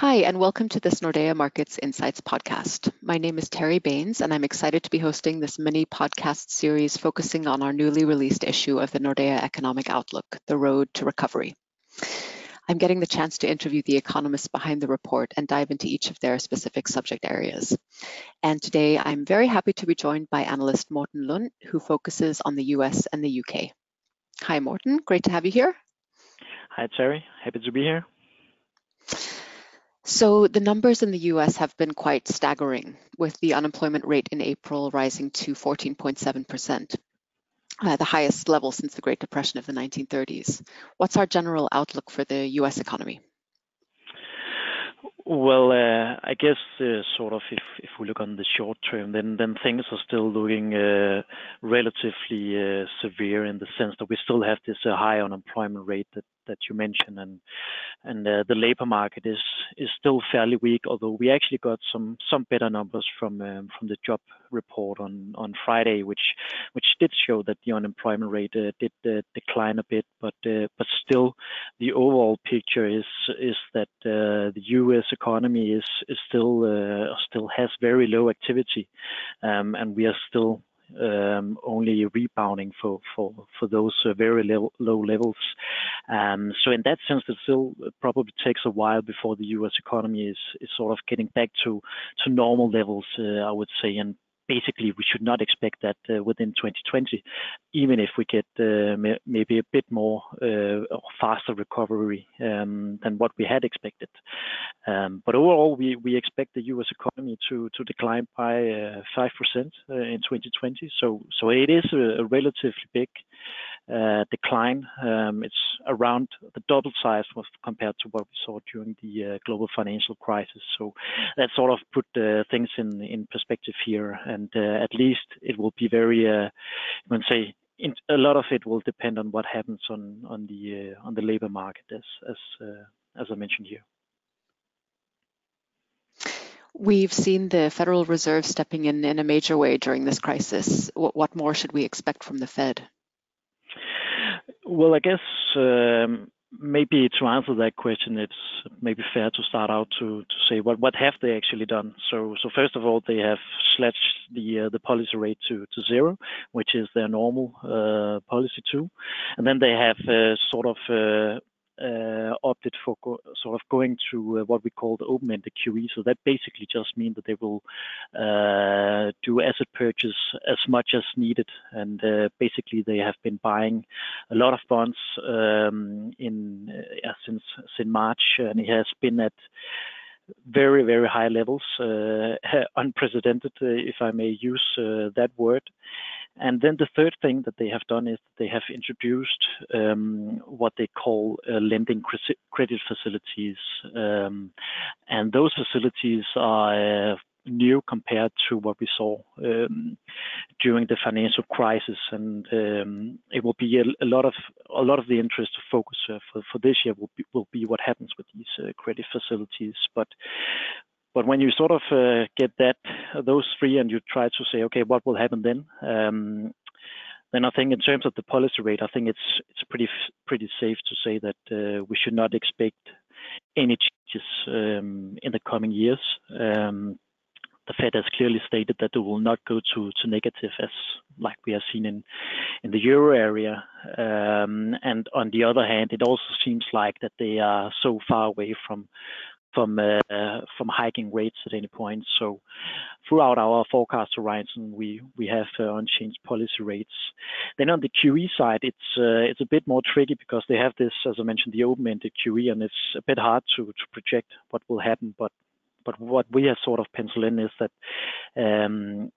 Hi, and welcome to this Nordea Markets Insights podcast. My name is Terry Baines, and I'm excited to be hosting this mini podcast series focusing on our newly released issue of the Nordea Economic Outlook, The Road to Recovery. I'm getting the chance to interview the economists behind the report and dive into each of their specific subject areas. And today I'm very happy to be joined by analyst Morten Lund, who focuses on the US and the UK. Hi, Morten. Great to have you here. Hi, Terry. Happy to be here. So the numbers in the US have been quite staggering, with the unemployment rate in April rising to 14.7%, uh, the highest level since the Great Depression of the 1930s. What's our general outlook for the US economy? Well, uh, I guess uh, sort of if if we look on the short term, then then things are still looking uh, relatively uh, severe in the sense that we still have this uh, high unemployment rate that that you mentioned, and and uh, the labor market is is still fairly weak. Although we actually got some some better numbers from um, from the job report on Friday, which which did show that the unemployment rate uh, did uh, decline a bit, but but still the overall picture is is that the U.S. economy is is still still has very low activity, um, and we are still um, only rebounding for for for those uh, very low, low levels. Um, so in that sense, it still probably takes a while before the U.S. economy is is sort of getting back to to normal levels. Uh, I would say, and basically we should not expect that uh, within 2020, even if we get uh, maybe a bit more uh, faster recovery um, than what we had expected. Um, but overall, we, we expect the U.S. economy to to decline by uh, five percent uh, in 2020. So so it is a, relatively big decline. Um, it's around the double size compared to what we saw during the uh, global financial crisis. So that sort of put uh, things in perspective here, and at least it will be very, I would say, a lot of it will depend on what happens on the labor market, as I mentioned here. We've seen the Federal Reserve stepping in in a major way during this crisis. What more should we expect from the Fed? Well, I guess um, maybe to answer that question, it's maybe fair to start out to, to say what, what have they actually done. So, so first of all, they have slashed the uh, the policy rate to, to zero, which is their normal uh, policy too, and then they have uh, sort of uh, opted for sort of going to uh, what we call the open-ended QE. So that basically just means that they will uh, do asset purchase as much as needed, and uh, basically they have been buying a lot of bonds um, in uh, since since March, and it has been at very very high levels, uh, unprecedented, if I may use that word. And then the third thing that they have done is they have introduced um, what they call uh, lending credit facilities. Um, and those facilities are uh, new compared to what we saw um, during the financial crisis, and um, it will be a, a, lot of a lot of the interest to focus uh, for, for this year will be, will be what happens with these uh, credit facilities. But but when you sort of uh, get that those three and you try to say, okay, what will happen then? Um, then I think in terms of the policy rate, I think it's it's pretty pretty safe to say that uh, we should not expect any changes um, in the coming years. Um, the Fed has clearly stated that they will not go to, to negative as like we have seen in, in the euro area. Um, and on the other hand, it also seems like that they are so far away from from uh, hiking rates at any point. So throughout our forecast horizon, we have uh, unchanged policy rates. Then on the QE side, it's uh, it's a bit more tricky because they have this, as I mentioned, the open-ended QE, and it's a bit hard to project what will happen. But but what we have sort of penciled in is that um,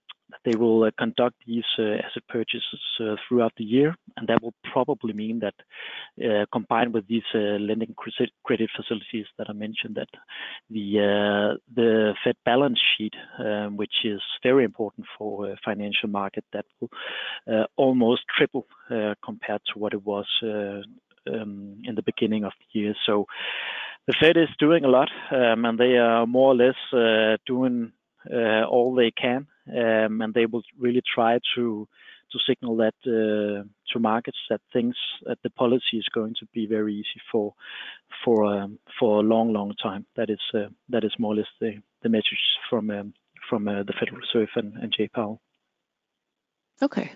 they will uh, conduct these uh, asset purchases uh, throughout the year, and that will probably mean that, combined with these lending credit facilities that I mentioned, that the the Fed balance sheet, um, which is very important for financial market, that will almost triple compared to what it was um, in the beginning of the year. So the Fed is doing a lot, um, and they are more or less doing all they can, um, and they will really try to to signal that uh, to markets that things that the policy is going to be very easy for for um, for a long long time. That is uh, that is more or less the the message from um, from uh, the Federal Reserve and, and Jay Powell. Okay,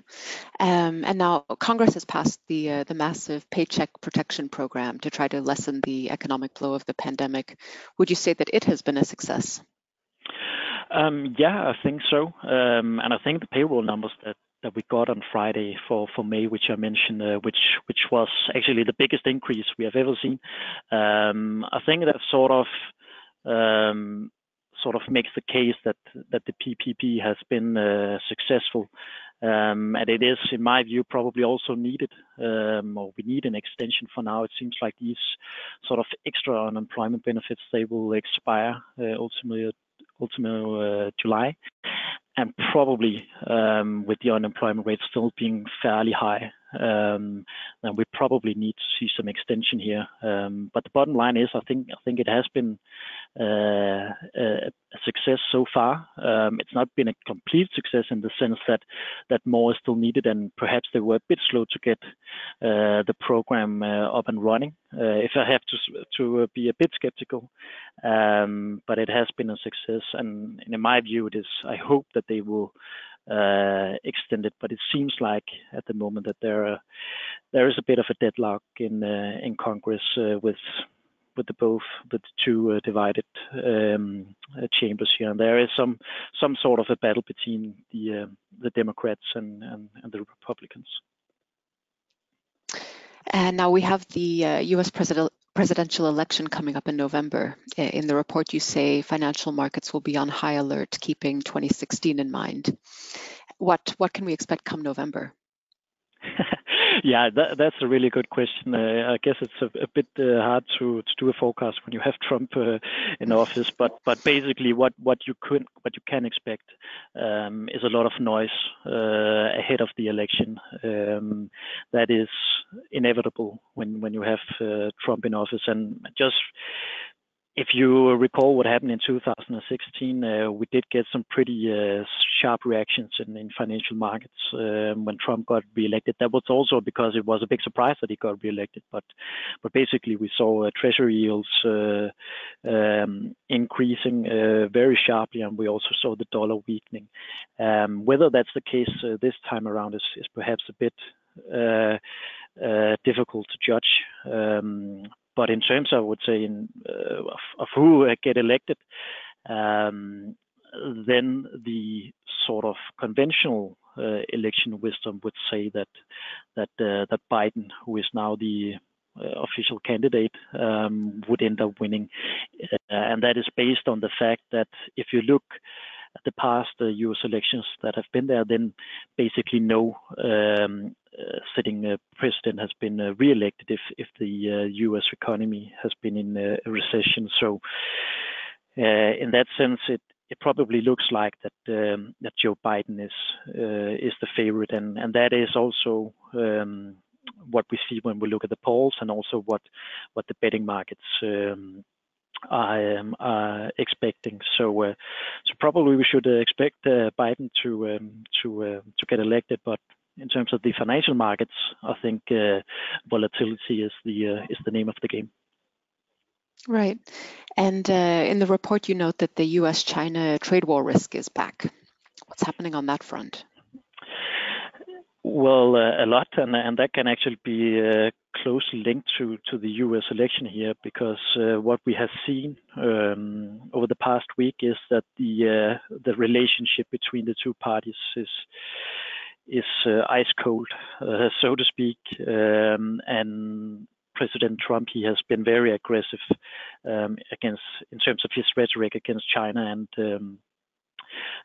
um, and now Congress has passed the uh, the massive Paycheck Protection Program to try to lessen the economic blow of the pandemic. Would you say that it has been a success? Um, yeah, I think so, um, and I think the payroll numbers that we got on Friday for, May, which I mentioned, uh, which which was actually the biggest increase we have ever seen. Um, I think that sort of sort of makes the case that the PPP has been uh, successful, and it is, in my view, probably also needed, or we need an extension for now. It seems like these sort of extra unemployment benefits they will expire uh, ultimately ultimately uh, July, and probably um, with the unemployment rate still being fairly high, then we probably need to see some extension here. Um, but the bottom line is, I think I think it has been uh, a success so far. Um, it's not been a complete success in the sense that that more is still needed, and perhaps they were a bit slow to get uh, the program uh, up and running. If I have to to be a bit skeptical, um, but it has been a success, and, in my view, it is. I hope that they will extended, but it seems like at the moment that there there is a bit of a deadlock in uh, Congress uh, with both the two uh, divided um, uh, chambers here, and there is some sort of a battle between the uh, Democrats and the Republicans. And now we have the U.S. president presidential election coming up in November. In the report, you say financial markets will be on high alert, keeping 2016 in mind. What what can we expect come November? yeah, that, that's a really good question. Uh, I guess it's a, a bit uh, hard to, to do a forecast when you have Trump uh, in office. But but basically, what, what you could what you can expect um, is a lot of noise uh, ahead of the election. Um, that is inevitable when when you have uh, Trump in office, and just if you recall what happened in 2016, uh, we did get some pretty uh, sharp reactions in, in financial markets um, when Trump got reelected. That was also because it was a big surprise that he got reelected. Basically, we saw uh, treasury yields um, increasing very sharply, and we also saw the dollar weakening. Um, whether that's the case this time around is perhaps a bit difficult to judge. But in terms, I would say, in, uh, of, of, who get elected, um, then the sort of conventional uh, election wisdom would say that that uh, that Biden, who is now the uh, official candidate, um, would end up winning, uh, and that is based on the fact that if you look the past U.S. Uh, elections that have been there, then basically no um, uh, sitting uh, president has been uh, re-elected if if the U.S. economy has been in a recession. So, in that sense, it it probably looks like that um, that Joe Biden is is the favorite, and and that is also um, what we see when we look at the polls, and also what what the betting markets um, are, um, are, expecting. So, uh, so probably we should uh, expect uh, Biden to um, to to get elected, but in terms of the financial markets, I think uh, volatility is the uh, is the name of the game. Right, and uh, in the report you note that the U.S.-China trade war risk is back. What's happening on that front? Well, uh, a lot, and, and that can actually be uh, closely linked to, to the U.S. election here, because uh, what we have seen um, over the past week is that the the relationship between the two parties is is uh, ice cold, uh, so to speak. Um, and President Trump, he has been very aggressive um, against, in terms of his rhetoric against China, and um,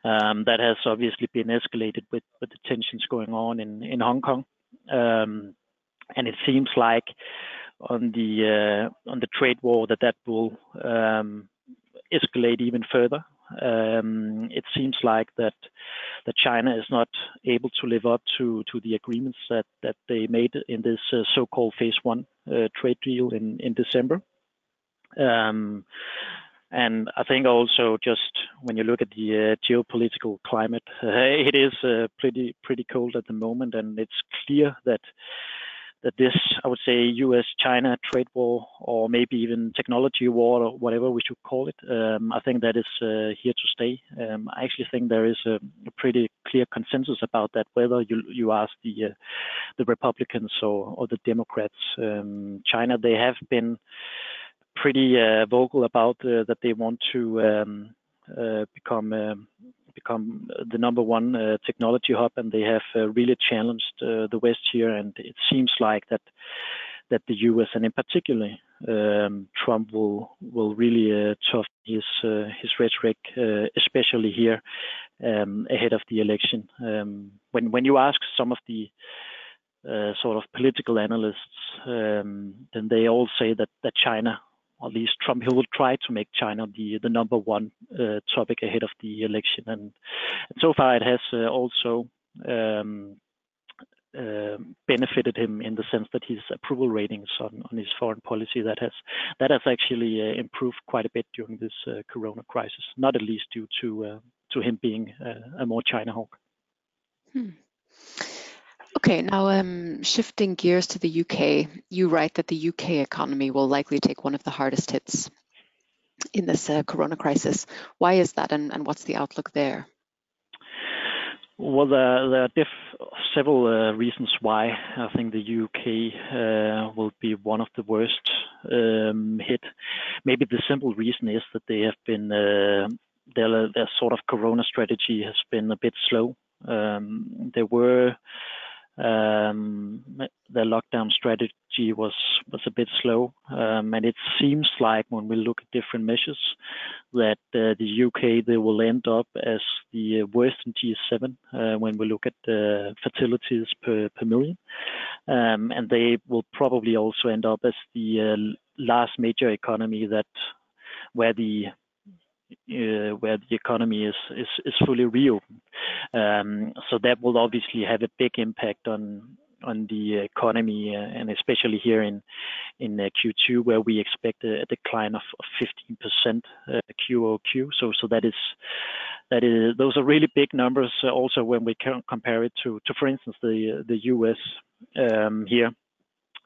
um, that has obviously been escalated with, with the tensions going on in in Hong Kong. Um, and it seems like on the uh, on the trade war that that will um, escalate even further. Um, it seems like that that China is not able to live up to to the agreements that that they made in this uh, so-called phase one uh, trade deal in in December. Um, and I think also just when you look at the uh, geopolitical climate, it is uh, pretty pretty cold at the moment, and it's clear that that this, I would say, U.S.-China trade war, or maybe even technology war, or whatever we should call it, um, I think that is uh, here to stay. Um, I actually think there is a, a, pretty clear consensus about that, whether you you ask the uh, the Republicans or, or the Democrats. Um, China, they have been pretty uh, vocal about uh, that they want to um, uh, become um, become the number one uh, technology hub, and they have uh, really challenged uh, the West here. And it seems like that that the U.S. and in particular um, Trump will will really uh, tough his uh, his rhetoric, uh, especially here um, ahead of the election. Um, when when you ask some of the sort of political analysts, um, then they all say that that China or at least Trump, he will try to make China the the number one uh, topic ahead of the election, and, and so far it has uh, also um, uh, benefited him in the sense that his approval ratings on, on his foreign policy that has that has actually uh, improved quite a bit during this uh, Corona crisis, not at least due to uh, to him being a more China hawk. Hmm. Okay, now um, shifting gears to the UK, you write that the UK economy will likely take one of the hardest hits in this uh, corona crisis. Why is that, and, and, what's the outlook there? Well, there, there are diff- several uh, reasons why I think the UK uh, will be one of the worst um, hit. Maybe the simple reason is that they have been uh, their, their sort of corona strategy has been a bit slow. Um, there were the lockdown strategy was a bit slow, um, and it seems like when we look at different measures that uh, the UK they will end up as the worst in G7 uh, when we look at uh, fatalities per million, um, and they will probably also end up as the uh, last major economy where the uh, where the economy is fully reopened. Um, so that will obviously have a big impact on on the economy, uh, and especially here in in uh, Q2, where we expect a, decline of, of 15% uh, QOQ. So so that is that is those are really big numbers. Uh, also, when we compare it to to for instance the the US um, here,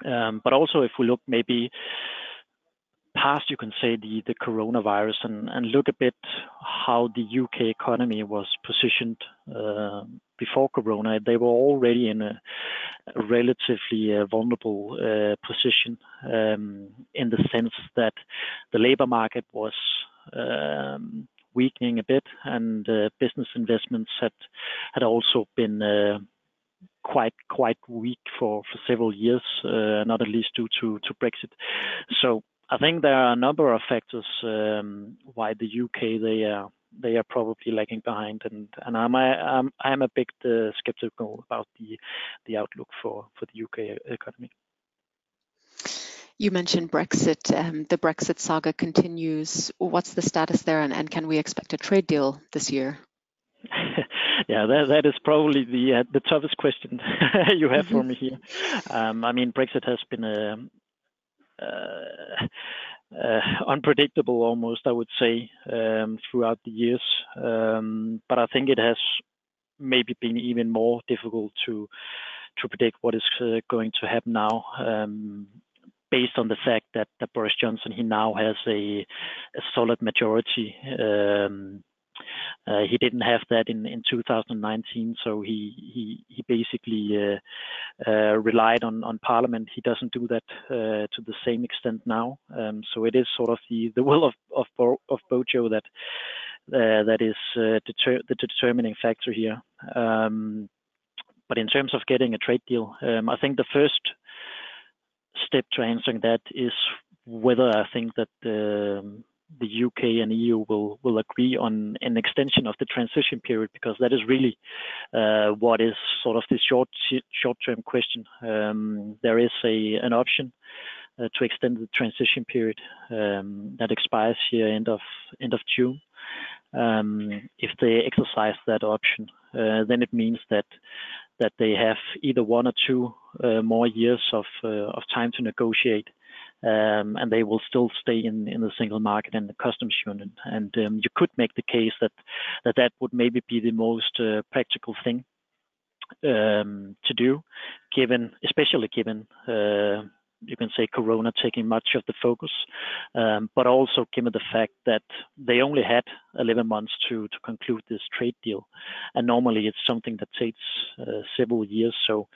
um, but also if we look maybe past, you can say, the, coronavirus and, look a bit how the UK economy was positioned uh, before Corona. They were already in a, relatively uh, vulnerable uh, position um, in the sense that the labor market was um, weakening a bit, and uh, business investments had had also been quite quite weak for several years, not at least due to to Brexit. I think there are a number of factors um, why the UK they are they are probably lagging behind, and and I'm I'm I'm a bit uh, skeptical about the the outlook for for the UK economy. You mentioned Brexit. Um, the Brexit saga continues. What's the status there, and, and can we expect a trade deal this year? yeah, that that is probably the uh, the toughest question you have for mm-hmm. me here. Um, I mean, Brexit has been a uh, uh, unpredictable almost, I would say, um, throughout the years. Um, but I think it has maybe been even more difficult to predict what is uh, going to happen now. Um, based on the fact that, Boris Johnson he now has a, solid majority uh, he didn't have that in, in 2019, so he he, he basically uh, uh, relied on, on Parliament. He doesn't do that uh, to the same extent now. Um, so it is sort of the, the will of of, of Bojo that uh, that is uh, deter- the determining factor here. Um, but in terms of getting a trade deal, um, I think the first step to answering that is whether I think that um, the UK and EU will will agree on an extension of the transition period because that is really uh, what is sort of the short short term question. Um, there is a an option uh, to extend the transition period um, that expires here end of end of June. Um, if they exercise that option, uh, then it means that that they have either one or two uh, more years of uh, of time to negotiate um, and they will still stay in, in the single market and the customs union. And um, you could make the case that that, that would maybe be the most uh, practical thing um, to do, given, especially given uh, you can say Corona taking much of the focus, um, but also given the fact that they only had 11 months to to conclude this trade deal, and normally it's something that takes uh, several years. So,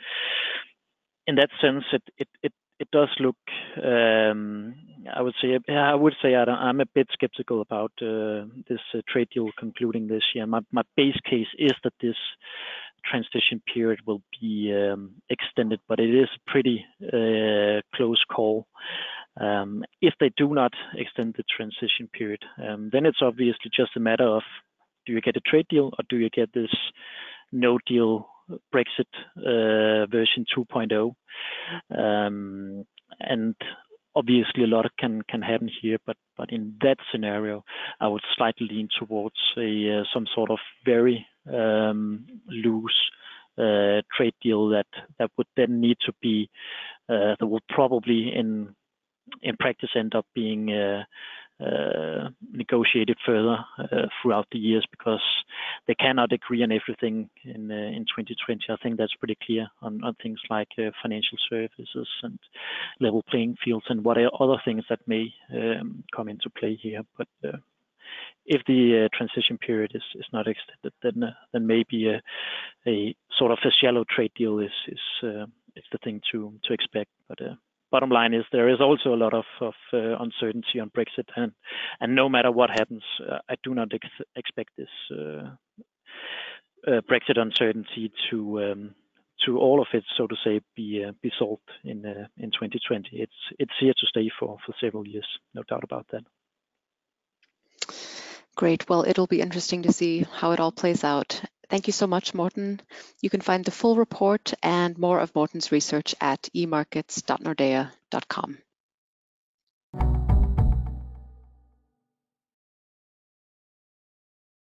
in that sense, it it it, it does look. Um, I would say I would say I am a bit skeptical about uh, this uh, trade deal concluding this year. My base case is that this transition period will be um, extended, but it is pretty uh, close call. Um, if they do not extend the transition period, then it's obviously just a matter of do you get a trade deal or do you get this no deal Brexit uh, version 2.0? Um, and obviously a lot can can happen here, but but in that scenario, I would slightly lean towards a uh, some sort of very um, loose uh, trade deal that that would then need to be uh, that will probably in in practice end up being uh, negotiated further uh, throughout the years because they cannot agree on everything in uh, 2020. I think that's pretty clear on, things like uh, financial services and level playing fields and what other things that may um, come into play here. But uh, if the uh, transition period is, not extended, then uh, maybe a, sort of a shallow trade deal is uh, the thing to expect. Uh, bottom line is there is also a lot of, of uh, uncertainty on Brexit, and and no matter what happens, uh, I do not ex- expect this Brexit uncertainty to um, to all of it, so to say, be uh, be solved in uh, in 2020. It's it's here to stay for for several years, no doubt about that. Great. Well, it'll be interesting to see how it all plays out. Thank you so much, Morten. You can find the full report and more of Morten's research at emarkets.nordea.com.